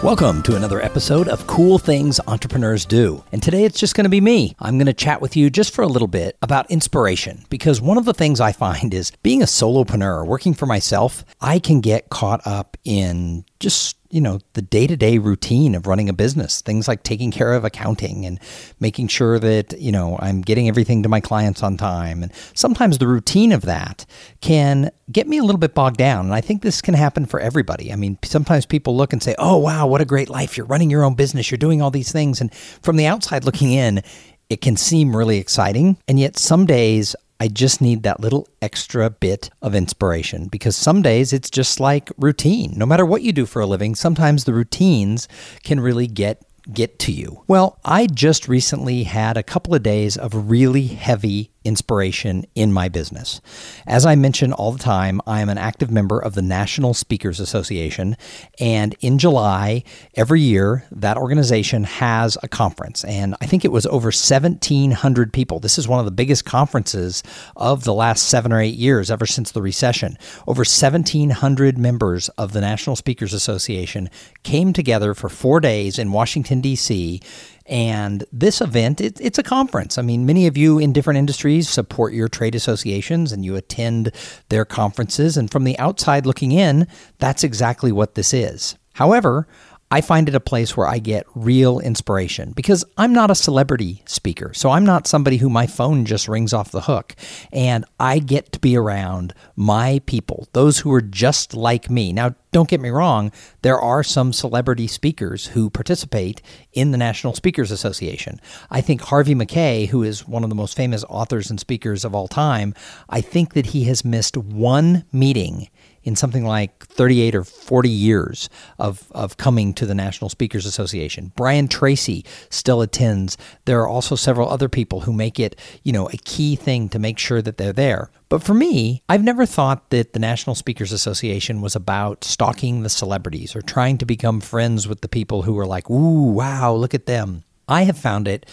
Welcome to another episode of Cool Things Entrepreneurs Do. And today it's just going to be me. I'm going to chat with you just for a little bit about inspiration because one of the things I find is being a solopreneur, working for myself, I can get caught up in just you know the day-to-day routine of running a business things like taking care of accounting and making sure that you know i'm getting everything to my clients on time. And sometimes the routine of that can get me a little bit bogged down. And i think this can happen for everybody. I mean sometimes people look and say oh wow what a great life. You're running your own business. You're doing all these things. And from the outside looking in it can seem really exciting. And yet some days I just need that little extra bit of inspiration because some days it's just like routine. No matter what you do for a living, sometimes the routines can really get get to you. Well, I just recently had a couple of days of really heavy inspiration in my business. As I mention all the time, I am an active member of the National Speakers Association, and in July every year, that organization has a conference, and I think it was over 1,700 people. This is one of the biggest conferences of the last seven or eight years, ever since the recession. Over 1,700 members of the National Speakers Association came together for four days in Washington, D.C and this event, it, it's a conference. I mean, many of you in different industries support your trade associations and you attend their conferences. And from the outside looking in, that's exactly what this is. However, I find it a place where I get real inspiration because I'm not a celebrity speaker. So I'm not somebody who my phone just rings off the hook. And I get to be around my people, those who are just like me. Now, don't get me wrong, there are some celebrity speakers who participate in the National Speakers Association. I think Harvey Mackay, who is one of the most famous authors and speakers of all time, I think that he has missed one meeting in something like 38 or 40 years of, of coming to the National Speakers Association. Brian Tracy still attends. There are also several other people who make it, you know, a key thing to make sure that they're there. But for me, I've never thought that the National Speakers Association was about stalking the celebrities or trying to become friends with the people who are like, ooh, wow, look at them. I have found it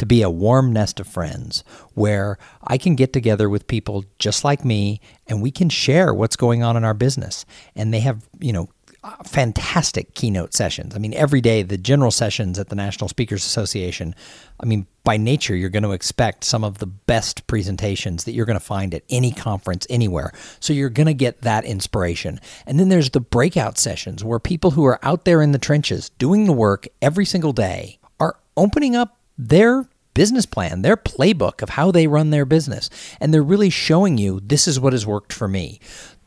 to be a warm nest of friends where I can get together with people just like me and we can share what's going on in our business. And they have, you know, fantastic keynote sessions. I mean, every day, the general sessions at the National Speakers Association, I mean, by nature, you're going to expect some of the best presentations that you're going to find at any conference anywhere. So you're going to get that inspiration. And then there's the breakout sessions where people who are out there in the trenches doing the work every single day are opening up their business plan, their playbook of how they run their business. And they're really showing you this is what has worked for me.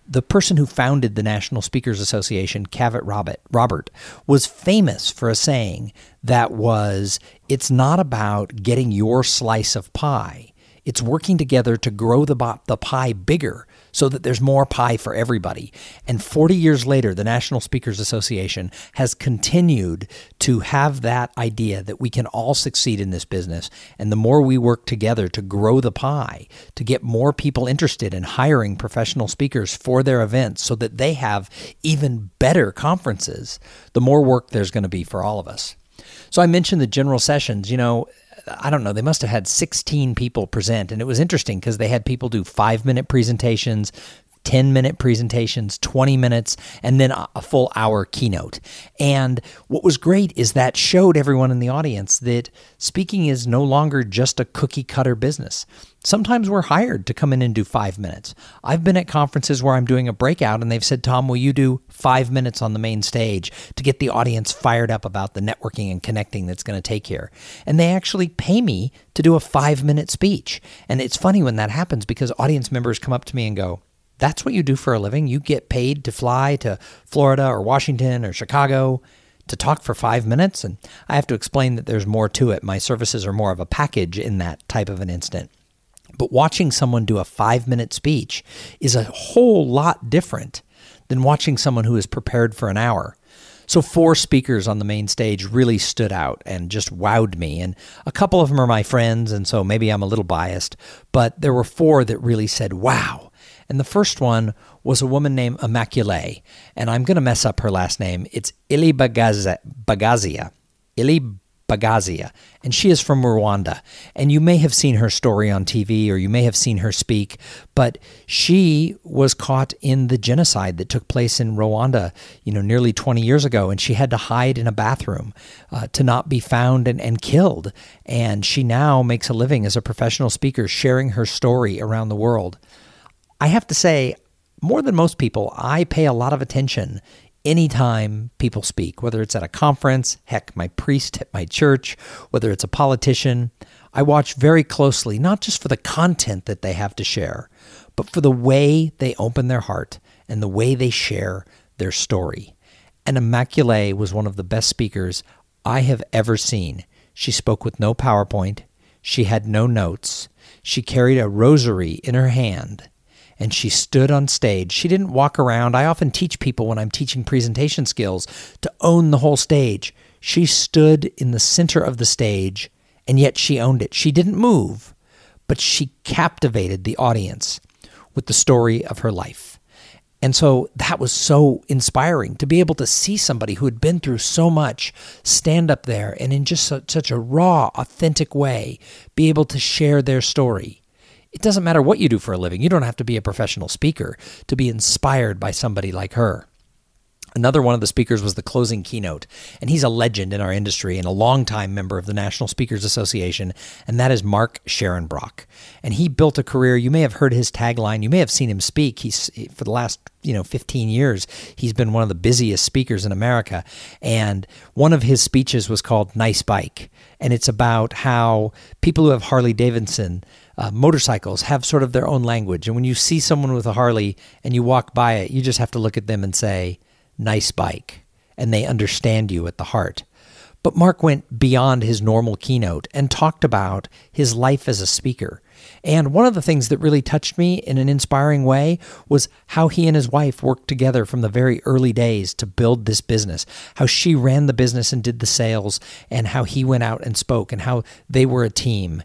The person who founded the National Speakers Association, Cavett Robert, Robert, was famous for a saying that was, It's not about getting your slice of pie. It's working together to grow the, the pie bigger so that there's more pie for everybody. And 40 years later, the National Speakers Association has continued to have that idea that we can all succeed in this business. And the more we work together to grow the pie, to get more people interested in hiring professional speakers for their events so that they have even better conferences, the more work there's going to be for all of us. So I mentioned the general sessions. You know, I don't know, they must have had 16 people present. And it was interesting because they had people do five minute presentations, 10 minute presentations, 20 minutes, and then a full hour keynote. And what was great is that showed everyone in the audience that speaking is no longer just a cookie cutter business. Sometimes we're hired to come in and do five minutes. I've been at conferences where I'm doing a breakout and they've said, Tom, will you do five minutes on the main stage to get the audience fired up about the networking and connecting that's going to take here? And they actually pay me to do a five minute speech. And it's funny when that happens because audience members come up to me and go, that's what you do for a living. You get paid to fly to Florida or Washington or Chicago to talk for five minutes. And I have to explain that there's more to it. My services are more of a package in that type of an instant. But watching someone do a five minute speech is a whole lot different than watching someone who is prepared for an hour. So, four speakers on the main stage really stood out and just wowed me. And a couple of them are my friends, and so maybe I'm a little biased, but there were four that really said, wow. And the first one was a woman named Immaculée, and I'm going to mess up her last name. It's Ili Bagazia. Ili Bagazia, and she is from Rwanda. And you may have seen her story on TV or you may have seen her speak, but she was caught in the genocide that took place in Rwanda, you know, nearly 20 years ago, and she had to hide in a bathroom uh, to not be found and, and killed. And she now makes a living as a professional speaker, sharing her story around the world. I have to say, more than most people, I pay a lot of attention anytime people speak, whether it's at a conference, heck, my priest at my church, whether it's a politician. I watch very closely, not just for the content that they have to share, but for the way they open their heart and the way they share their story. And Immaculée was one of the best speakers I have ever seen. She spoke with no PowerPoint, she had no notes, she carried a rosary in her hand and she stood on stage. She didn't walk around. I often teach people when I'm teaching presentation skills to own the whole stage. She stood in the center of the stage, and yet she owned it. She didn't move, but she captivated the audience with the story of her life. And so that was so inspiring to be able to see somebody who had been through so much stand up there and in just such a raw, authentic way be able to share their story it doesn't matter what you do for a living. You don't have to be a professional speaker to be inspired by somebody like her. Another one of the speakers was the closing keynote, and he's a legend in our industry and a longtime member of the National Speakers Association, and that is Mark Scharenbroich. And he built a career. You may have heard his tagline. You may have seen him speak. He's for the last you know 15 years. He's been one of the busiest speakers in America, and one of his speeches was called "Nice Bike," and it's about how people who have Harley Davidson uh, motorcycles have sort of their own language. And when you see someone with a Harley and you walk by it, you just have to look at them and say, nice bike. And they understand you at the heart. But Mark went beyond his normal keynote and talked about his life as a speaker. And one of the things that really touched me in an inspiring way was how he and his wife worked together from the very early days to build this business, how she ran the business and did the sales, and how he went out and spoke, and how they were a team.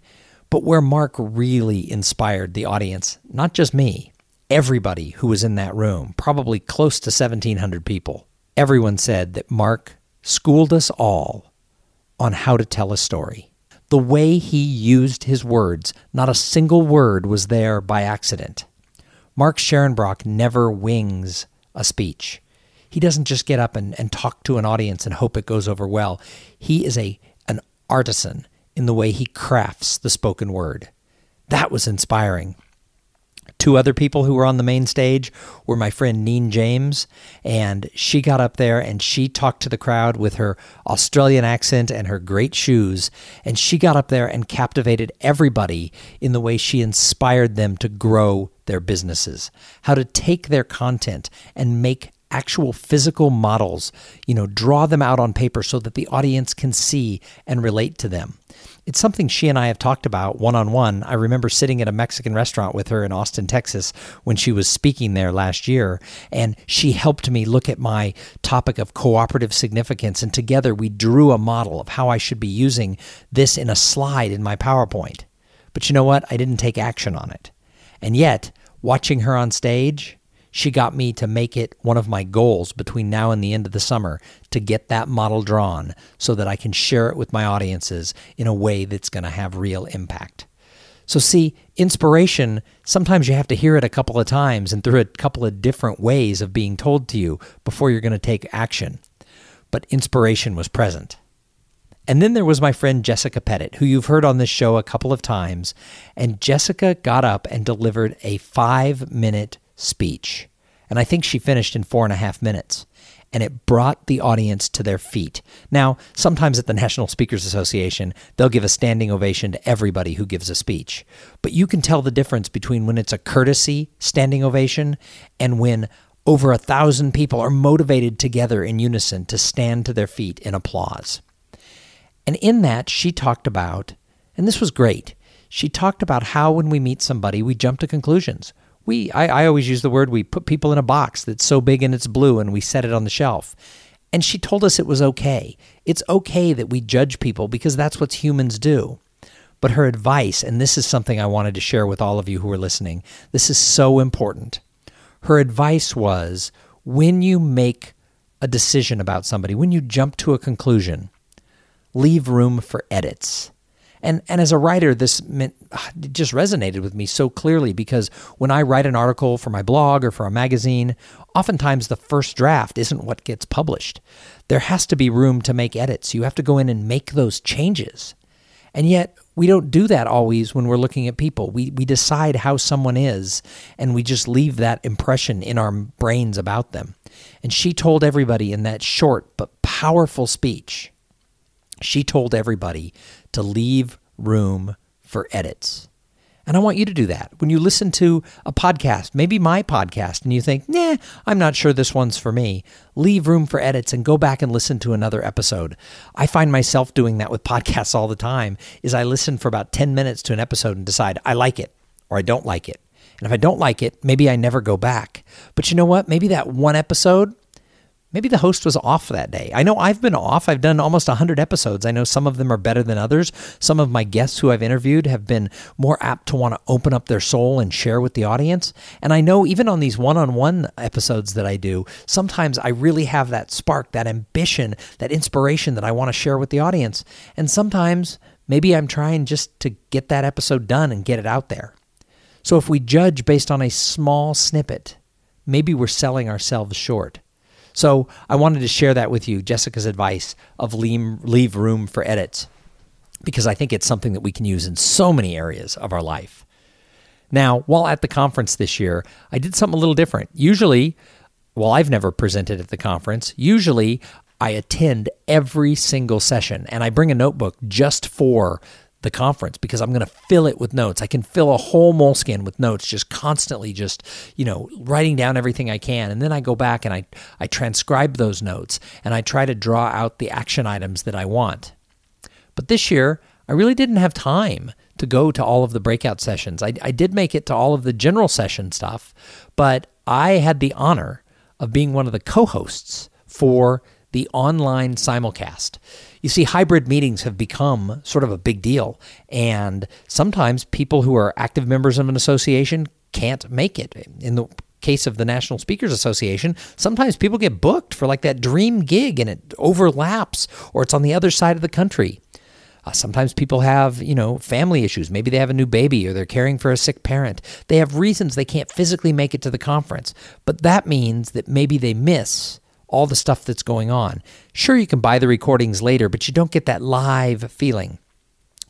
But where Mark really inspired the audience, not just me, everybody who was in that room, probably close to 1,700 people, everyone said that Mark schooled us all on how to tell a story. The way he used his words, not a single word was there by accident. Mark Scharenbroich never wings a speech. He doesn't just get up and, and talk to an audience and hope it goes over well. He is a an artisan in the way he crafts the spoken word. That was inspiring. Two other people who were on the main stage were my friend Neen James, and she got up there and she talked to the crowd with her Australian accent and her great shoes. And she got up there and captivated everybody in the way she inspired them to grow their businesses, how to take their content and make actual physical models, you know, draw them out on paper so that the audience can see and relate to them. It's something she and I have talked about one on one. I remember sitting at a Mexican restaurant with her in Austin, Texas, when she was speaking there last year, and she helped me look at my topic of cooperative significance. And together we drew a model of how I should be using this in a slide in my PowerPoint. But you know what? I didn't take action on it. And yet, watching her on stage, she got me to make it one of my goals between now and the end of the summer to get that model drawn so that I can share it with my audiences in a way that's going to have real impact. So, see, inspiration, sometimes you have to hear it a couple of times and through a couple of different ways of being told to you before you're going to take action. But inspiration was present. And then there was my friend Jessica Pettitt, who you've heard on this show a couple of times. And Jessica got up and delivered a five minute speech. And I think she finished in four and a half minutes. And it brought the audience to their feet. Now, sometimes at the National Speakers Association, they'll give a standing ovation to everybody who gives a speech. But you can tell the difference between when it's a courtesy standing ovation and when over a thousand people are motivated together in unison to stand to their feet in applause. And in that, she talked about, and this was great, she talked about how when we meet somebody, we jump to conclusions we I, I always use the word we put people in a box that's so big and it's blue and we set it on the shelf. And she told us it was okay. It's okay that we judge people because that's what humans do. But her advice, and this is something I wanted to share with all of you who are listening, this is so important. Her advice was when you make a decision about somebody, when you jump to a conclusion, leave room for edits. And and as a writer, this meant, just resonated with me so clearly because when I write an article for my blog or for a magazine, oftentimes the first draft isn't what gets published. There has to be room to make edits. You have to go in and make those changes. And yet we don't do that always when we're looking at people. We we decide how someone is and we just leave that impression in our brains about them. And she told everybody in that short but powerful speech she told everybody to leave room for edits. And I want you to do that. When you listen to a podcast, maybe my podcast, and you think, nah, I'm not sure this one's for me, leave room for edits and go back and listen to another episode. I find myself doing that with podcasts all the time, is I listen for about 10 minutes to an episode and decide I like it or I don't like it. And if I don't like it, maybe I never go back. But you know what? Maybe that one episode Maybe the host was off that day. I know I've been off. I've done almost 100 episodes. I know some of them are better than others. Some of my guests who I've interviewed have been more apt to want to open up their soul and share with the audience. And I know even on these one on one episodes that I do, sometimes I really have that spark, that ambition, that inspiration that I want to share with the audience. And sometimes maybe I'm trying just to get that episode done and get it out there. So if we judge based on a small snippet, maybe we're selling ourselves short. So I wanted to share that with you, Jessica's advice of leave, leave room for edits, because I think it's something that we can use in so many areas of our life. Now, while at the conference this year, I did something a little different. Usually, well, I've never presented at the conference. Usually, I attend every single session and I bring a notebook just for the conference because I'm going to fill it with notes. I can fill a whole moleskin with notes, just constantly, just you know, writing down everything I can, and then I go back and I I transcribe those notes and I try to draw out the action items that I want. But this year, I really didn't have time to go to all of the breakout sessions. I, I did make it to all of the general session stuff, but I had the honor of being one of the co-hosts for the online simulcast. You see, hybrid meetings have become sort of a big deal, and sometimes people who are active members of an association can't make it. In the case of the National Speakers Association, sometimes people get booked for like that dream gig and it overlaps or it's on the other side of the country. Uh, sometimes people have, you know, family issues. Maybe they have a new baby or they're caring for a sick parent. They have reasons they can't physically make it to the conference. But that means that maybe they miss all the stuff that's going on. Sure, you can buy the recordings later, but you don't get that live feeling.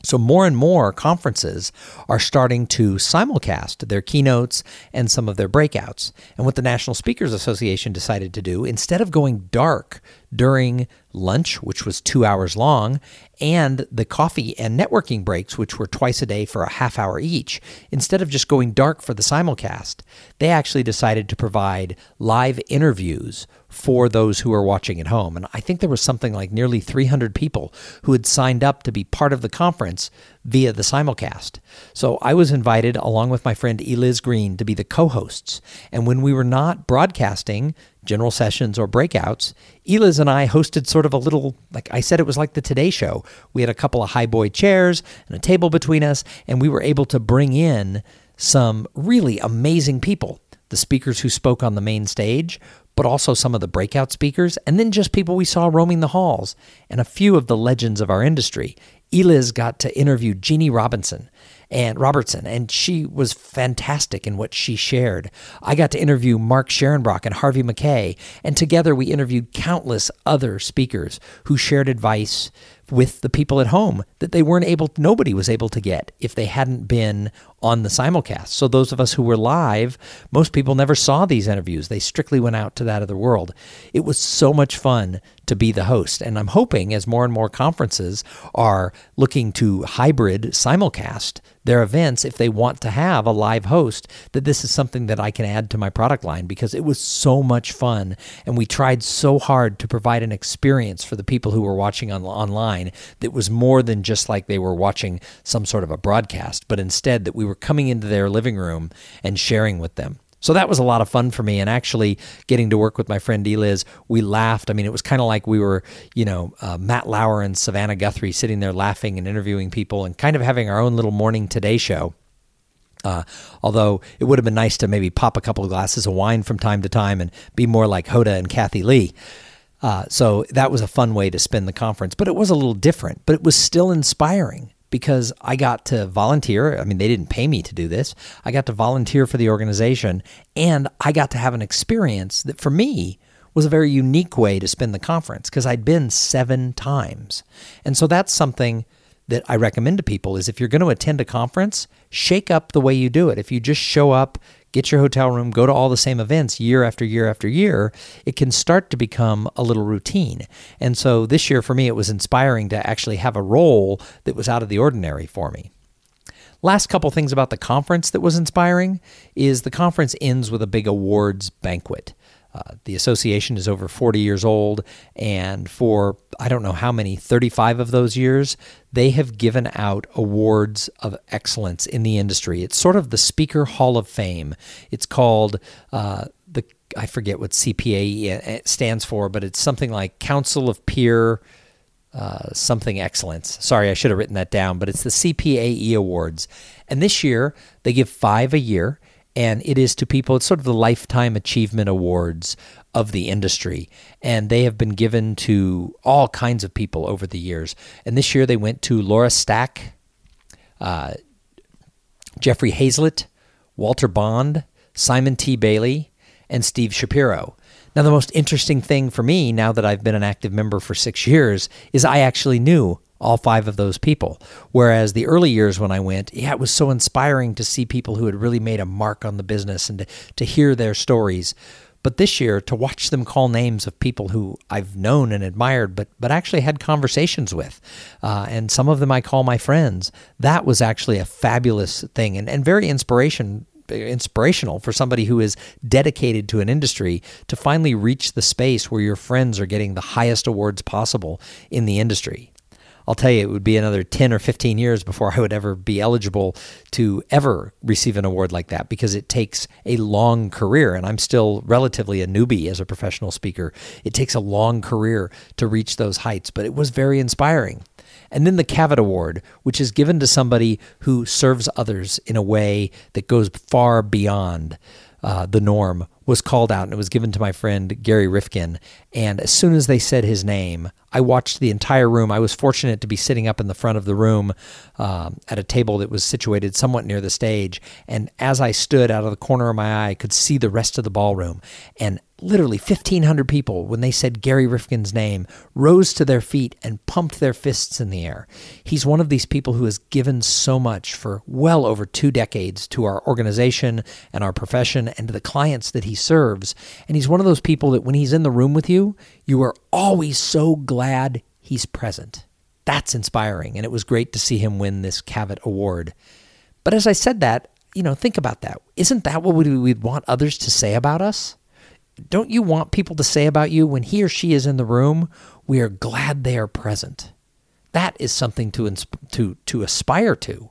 So, more and more conferences are starting to simulcast their keynotes and some of their breakouts. And what the National Speakers Association decided to do, instead of going dark during lunch, which was two hours long, and the coffee and networking breaks, which were twice a day for a half hour each, instead of just going dark for the simulcast, they actually decided to provide live interviews for those who are watching at home. And I think there was something like nearly 300 people who had signed up to be part of the conference via the simulcast. So I was invited, along with my friend Eliz Greene, to be the co hosts. And when we were not broadcasting general sessions or breakouts, Eliz and I hosted sort of a little, like I said, it was like the Today Show. We had a couple of highboy chairs and a table between us, and we were able to bring in some really amazing people. The speakers who spoke on the main stage, but also some of the breakout speakers, and then just people we saw roaming the halls, and a few of the legends of our industry. Eliz got to interview Jeannie Robinson and Robertson, and she was fantastic in what she shared. I got to interview Mark Scharenbroich and Harvey Mackay, and together we interviewed countless other speakers who shared advice with the people at home that they weren't able nobody was able to get if they hadn't been on the simulcast. So those of us who were live, most people never saw these interviews. They strictly went out to that other world. It was so much fun to be the host. And I'm hoping as more and more conferences are looking to hybrid simulcast their events if they want to have a live host that this is something that I can add to my product line because it was so much fun and we tried so hard to provide an experience for the people who were watching on, online that was more than just like they were watching some sort of a broadcast but instead that we were coming into their living room and sharing with them. So that was a lot of fun for me. And actually, getting to work with my friend Eliz, we laughed. I mean, it was kind of like we were, you know, uh, Matt Lauer and Savannah Guthrie sitting there laughing and interviewing people and kind of having our own little morning Today show. Uh, although it would have been nice to maybe pop a couple of glasses of wine from time to time and be more like Hoda and Kathie Lee. Uh, so that was a fun way to spend the conference, but it was a little different, but it was still inspiring because I got to volunteer. I mean, they didn't pay me to do this. I got to volunteer for the organization and I got to have an experience that for me was a very unique way to spend the conference because I'd been seven times. And so that's something that I recommend to people is if you're going to attend a conference, shake up the way you do it. If you just show up, get your hotel room, go to all the same events year after year after year, it can start to become a little routine. And so this year for me, it was inspiring to actually have a role that was out of the ordinary for me. Last couple things about the conference that was inspiring is the conference ends with a big awards banquet. Uh, the association is over 40 years old, and for I don't know how many, 35 of those years, they have given out awards of excellence in the industry. It's sort of the Speaker Hall of Fame. It's called uh, the I forget what CPAE stands for, but it's something like Council of Peer uh, something excellence. Sorry, I should have written that down, but it's the CPAE Awards. And this year, they give five a year and it is to people it's sort of the lifetime achievement awards of the industry. And they have been given to all kinds of people over the years. And this year they went to laura stack uh, jeffrey Hayzlett, walter bond simon t. Bailey and steve shapiro. Now the most interesting thing for me now that i've been an active member for six years is i actually knew all five of those people. Whereas the early years when I went, yeah, it was so inspiring to see people who had really made a mark on the business and to, to hear their stories. But this year, to watch them call names of people who I've known and admired, but but actually had conversations with, uh, and some of them I call my friends, that was actually a fabulous thing and, and very inspiration inspirational for somebody who is dedicated to an industry to finally reach the space where your friends are getting the highest awards possible in the industry. I'll tell you, it would be another 10 or 15 years before I would ever be eligible to ever receive an award like that because it takes a long career. And I'm still relatively a newbie as a professional speaker. It takes a long career to reach those heights, but it was very inspiring. And then the Cavett Award, which is given to somebody who serves others in a way that goes far beyond uh, the norm, was called out and it was given to my friend Gary Rifkin. And as soon as they said his name, I watched the entire room. I was fortunate to be sitting up in the front of the room um, at a table that was situated somewhat near the stage. And as I stood out of the corner of my eye, I could see the rest of the ballroom. And literally 1,500 people, when they said Gary Rifkin's name, rose to their feet and pumped their fists in the air. He's one of these people who has given so much for well over two decades to our organization and our profession and to the clients that he serves. And he's one of those people that when he's in the room with you, you are always so glad he's present. That's inspiring. And it was great to see him win this Cavett Award. But as I said that, you know, think about that. Isn't that what we'd want others to say about us? Don't you want people to say about you when he or she is in the room, we are glad they are present? That is something to to to aspire to,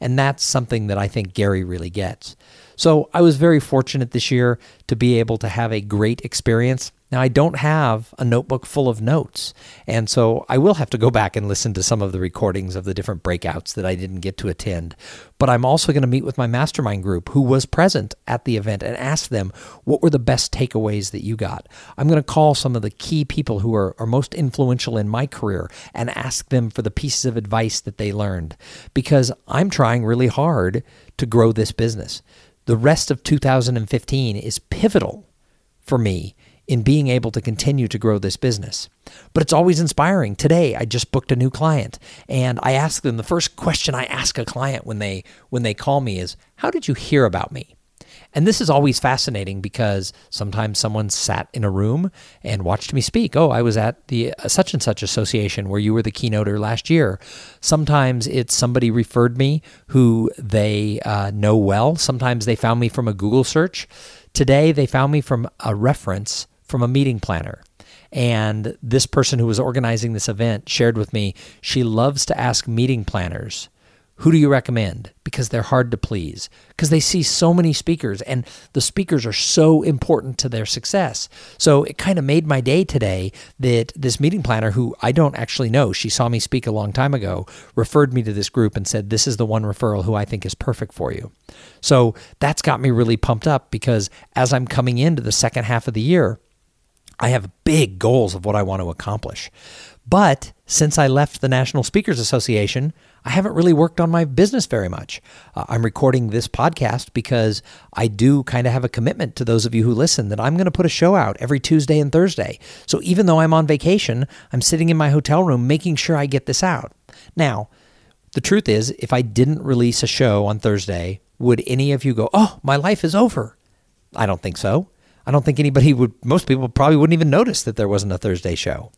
and that's something that I think Gary really gets. So I was very fortunate this year to be able to have a great experience. Now, I don't have a notebook full of notes, and so I will have to go back and listen to some of the recordings of the different breakouts that I didn't get to attend. But I'm also going to meet with my mastermind group who was present at the event and ask them what were the best takeaways that you got. I'm going to call some of the key people who are, are most influential in my career and ask them for the pieces of advice that they learned because I'm trying really hard to grow this business. The rest of 2015 is pivotal for me in being able to continue to grow this business. But it's always inspiring. Today I just booked a new client and I ask them the first question I ask a client when they when they call me is, "How did you hear about me?" And this is always fascinating because sometimes someone sat in a room and watched me speak. Oh, I was at the uh, such and such association where you were the keynoter last year. Sometimes it's somebody referred me who they uh, know well. Sometimes they found me from a Google search. Today, they found me from a reference from a meeting planner. And this person who was organizing this event shared with me she loves to ask meeting planners Who do you recommend? Because they're hard to please, because they see so many speakers and the speakers are so important to their success. So it kind of made my day today that this meeting planner, who I don't actually know, she saw me speak a long time ago, referred me to this group and said, This is the one referral who I think is perfect for you. So that's got me really pumped up because as I'm coming into the second half of the year, I have big goals of what I want to accomplish. But since I left the National Speakers Association, I haven't really worked on my business very much. Uh, I'm recording this podcast because I do kind of have a commitment to those of you who listen that I'm going to put a show out every Tuesday and Thursday. So even though I'm on vacation, I'm sitting in my hotel room making sure I get this out. Now, the truth is, if I didn't release a show on Thursday, would any of you go, oh, my life is over? I don't think so. I don't think anybody would, most people probably wouldn't even notice that there wasn't a Thursday show.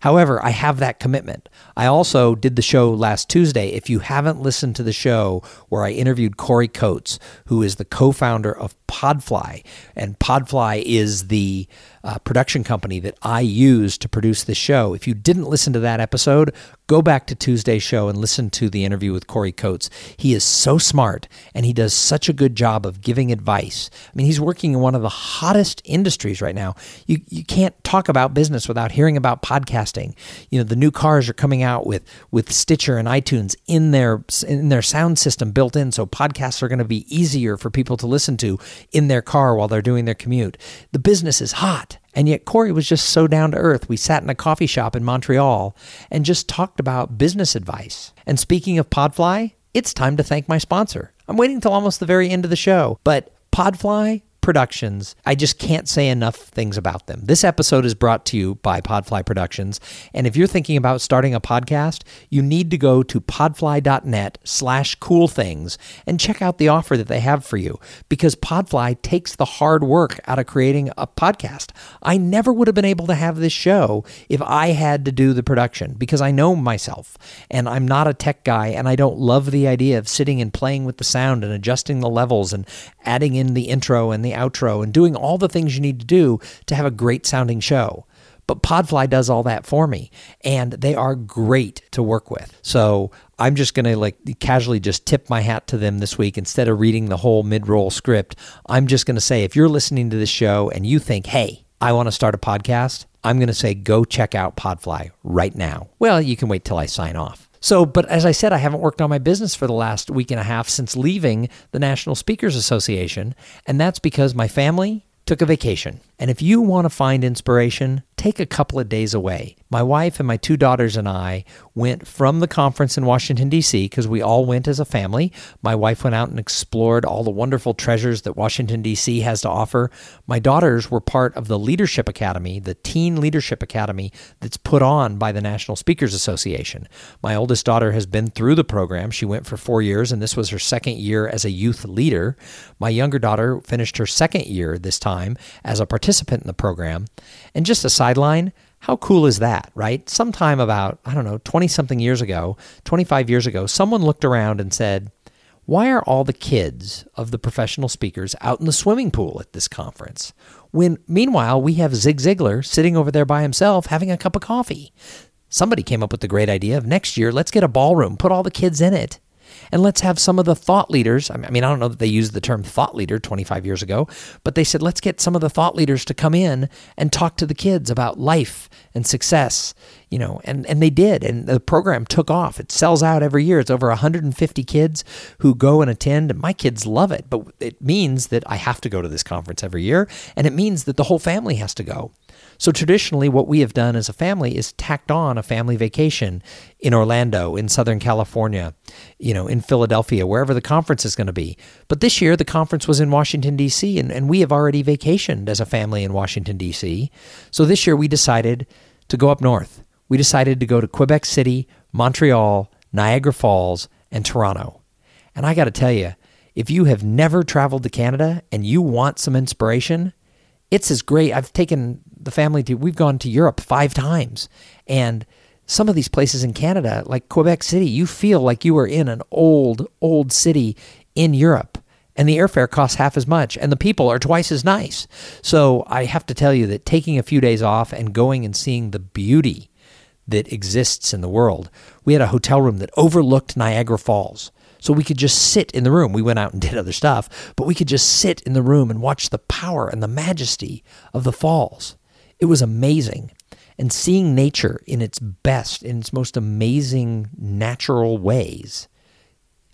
However, I have that commitment. I also did the show last Tuesday. If you haven't listened to the show where I interviewed Corey Coates, who is the co founder of Podfly, and Podfly is the uh, production company that I use to produce this show. If you didn't listen to that episode, go back to Tuesday's show and listen to the interview with Corey Coates. He is so smart and he does such a good job of giving advice. I mean, he's working in one of the hottest industries right now. You, you can't talk about business without hearing about podcasting. You know, the new cars are coming out with, with Stitcher and iTunes in their, in their sound system built in, so podcasts are going to be easier for people to listen to in their car while they're doing their commute. The business is hot. And yet, Corey was just so down to earth. We sat in a coffee shop in Montreal and just talked about business advice. And speaking of Podfly, it's time to thank my sponsor. I'm waiting till almost the very end of the show, but Podfly Productions. I just can't say enough things about them. This episode is brought to you by Podfly Productions. And if you're thinking about starting a podcast, you need to go to podfly.net slash cool things and check out the offer that they have for you because Podfly takes the hard work out of creating a podcast. I never would have been able to have this show if I had to do the production because I know myself and I'm not a tech guy and I don't love the idea of sitting and playing with the sound and adjusting the levels and adding in the intro and the outro and doing all the things you need to do to have a great sounding show. But Podfly does all that for me, and they are great to work with. So I'm just going to like casually just tip my hat to them this week instead of reading the whole mid roll script. I'm just going to say if you're listening to this show and you think, hey, I want to start a podcast, I'm going to say go check out Podfly right now. Well, you can wait till I sign off. So, but as I said, I haven't worked on my business for the last week and a half since leaving the National Speakers Association. And that's because my family took a vacation. And if you want to find inspiration, take a couple of days away. My wife and my two daughters and I went from the conference in Washington, D.C., because we all went as a family. My wife went out and explored all the wonderful treasures that Washington, D.C. has to offer. My daughters were part of the Leadership Academy, the Teen Leadership Academy that's put on by the National Speakers Association. My oldest daughter has been through the program. She went for four years, and this was her second year as a youth leader. My younger daughter finished her second year this time as a participant in the program. And just a sideline, how cool is that, right? Sometime about, I don't know, 20 something years ago, 25 years ago, someone looked around and said, why are all the kids of the professional speakers out in the swimming pool at this conference? When meanwhile, we have Zig Ziglar sitting over there by himself having a cup of coffee. Somebody came up with the great idea of next year, let's get a ballroom, put all the kids in it, and let's have some of the thought leaders. I mean, I don't know that they used the term thought leader 25 years ago, but they said, let's get some of the thought leaders to come in and talk to the kids about life and success, you know, and, and they did. And the program took off. It sells out every year. It's over 150 kids who go and attend. My kids love it, but it means that I have to go to this conference every year. And it means that the whole family has to go. So traditionally, what we have done as a family is tacked on a family vacation in Orlando, in Southern California, you know, in Philadelphia, wherever the conference is going to be. But this year, the conference was in Washington, D.C., and, and we have already vacationed as a family in Washington, D.C. So this year, we decided to go up north. We decided to go to Quebec City, Montreal, Niagara Falls, and Toronto. And I got to tell you, if you have never traveled to Canada and you want some inspiration, it's as great. I've taken the family to, we've gone to Europe five times. And some of these places in Canada, like Quebec City, you feel like you are in an old, old city in Europe. And the airfare costs half as much, and the people are twice as nice. So I have to tell you that taking a few days off and going and seeing the beauty that exists in the world, we had a hotel room that overlooked Niagara Falls. So we could just sit in the room. We went out and did other stuff, but we could just sit in the room and watch the power and the majesty of the falls. It was amazing. And seeing nature in its best, in its most amazing natural ways,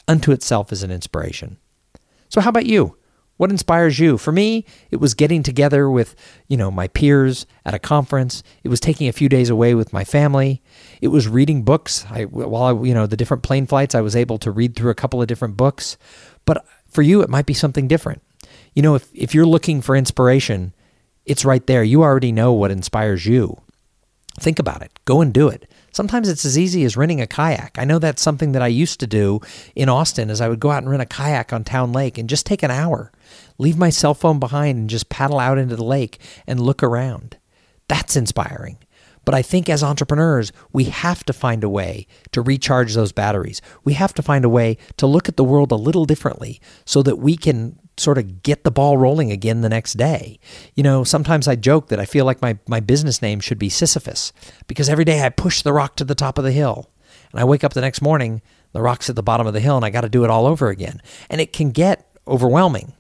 unto itself is an inspiration. So, how about you? What inspires you? For me, it was getting together with, you know, my peers at a conference. It was taking a few days away with my family. It was reading books. I, while I, you know, the different plane flights, I was able to read through a couple of different books. But for you, it might be something different. You know, if, if you're looking for inspiration, it's right there. You already know what inspires you. Think about it. Go and do it. Sometimes it's as easy as renting a kayak. I know that's something that I used to do in Austin as I would go out and rent a kayak on Town Lake and just take an hour. Leave my cell phone behind and just paddle out into the lake and look around. That's inspiring. But I think as entrepreneurs, we have to find a way to recharge those batteries. We have to find a way to look at the world a little differently so that we can sort of get the ball rolling again the next day. You know, sometimes I joke that I feel like my, my business name should be Sisyphus because every day I push the rock to the top of the hill. And I wake up the next morning, the rock's at the bottom of the hill, and I got to do it all over again. And it can get overwhelming.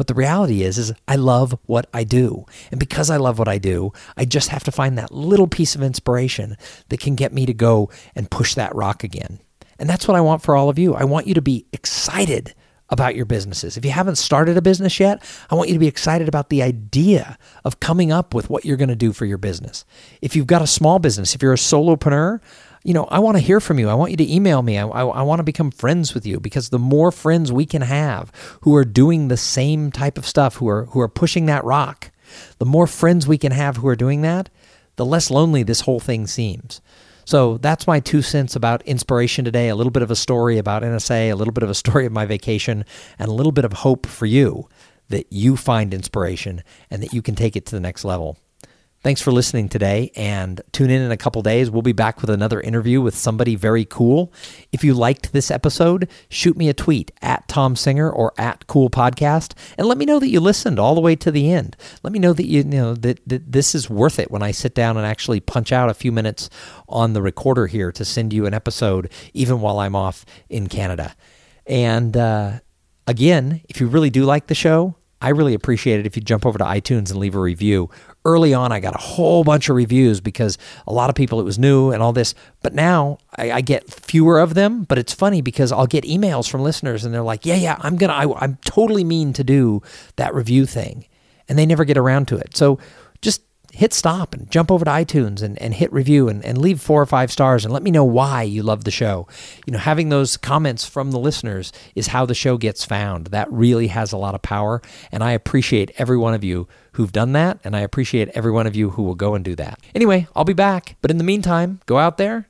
But the reality is is I love what I do. And because I love what I do, I just have to find that little piece of inspiration that can get me to go and push that rock again. And that's what I want for all of you. I want you to be excited about your businesses. If you haven't started a business yet, I want you to be excited about the idea of coming up with what you're going to do for your business. If you've got a small business, if you're a solopreneur, you know, I want to hear from you. I want you to email me. I, I, I, want to become friends with you because the more friends we can have who are doing the same type of stuff, who are who are pushing that rock, the more friends we can have who are doing that, the less lonely this whole thing seems. So that's my two cents about inspiration today. A little bit of a story about NSA, a little bit of a story of my vacation, and a little bit of hope for you that you find inspiration and that you can take it to the next level. Thanks for listening today and tune in in a couple days. We'll be back with another interview with somebody very cool. If you liked this episode, shoot me a tweet at Tom Singer or at Cool Podcast and let me know that you listened all the way to the end. Let me know that you, you know that, that this is worth it when I sit down and actually punch out a few minutes on the recorder here to send you an episode even while I'm off in Canada. And uh, again, if you really do like the show, I really appreciate it if you jump over to iTunes and leave a review early on, I got a whole bunch of reviews because a lot of people, it was new and all this. But now I, I, get fewer of them. But it's funny because I'll get emails from listeners and they're like, yeah, yeah, I'm going to, I'm totally mean to do that review thing. And they never get around to it. So hit stop and jump over to iTunes and, and hit review and, and leave four or five stars and let me know why you love the show. You know, having those comments from the listeners is how the show gets found. That really has a lot of power. And I appreciate every one of you who've done that. And I appreciate every one of you who will go and do that. Anyway, I'll be back. But in the meantime, go out there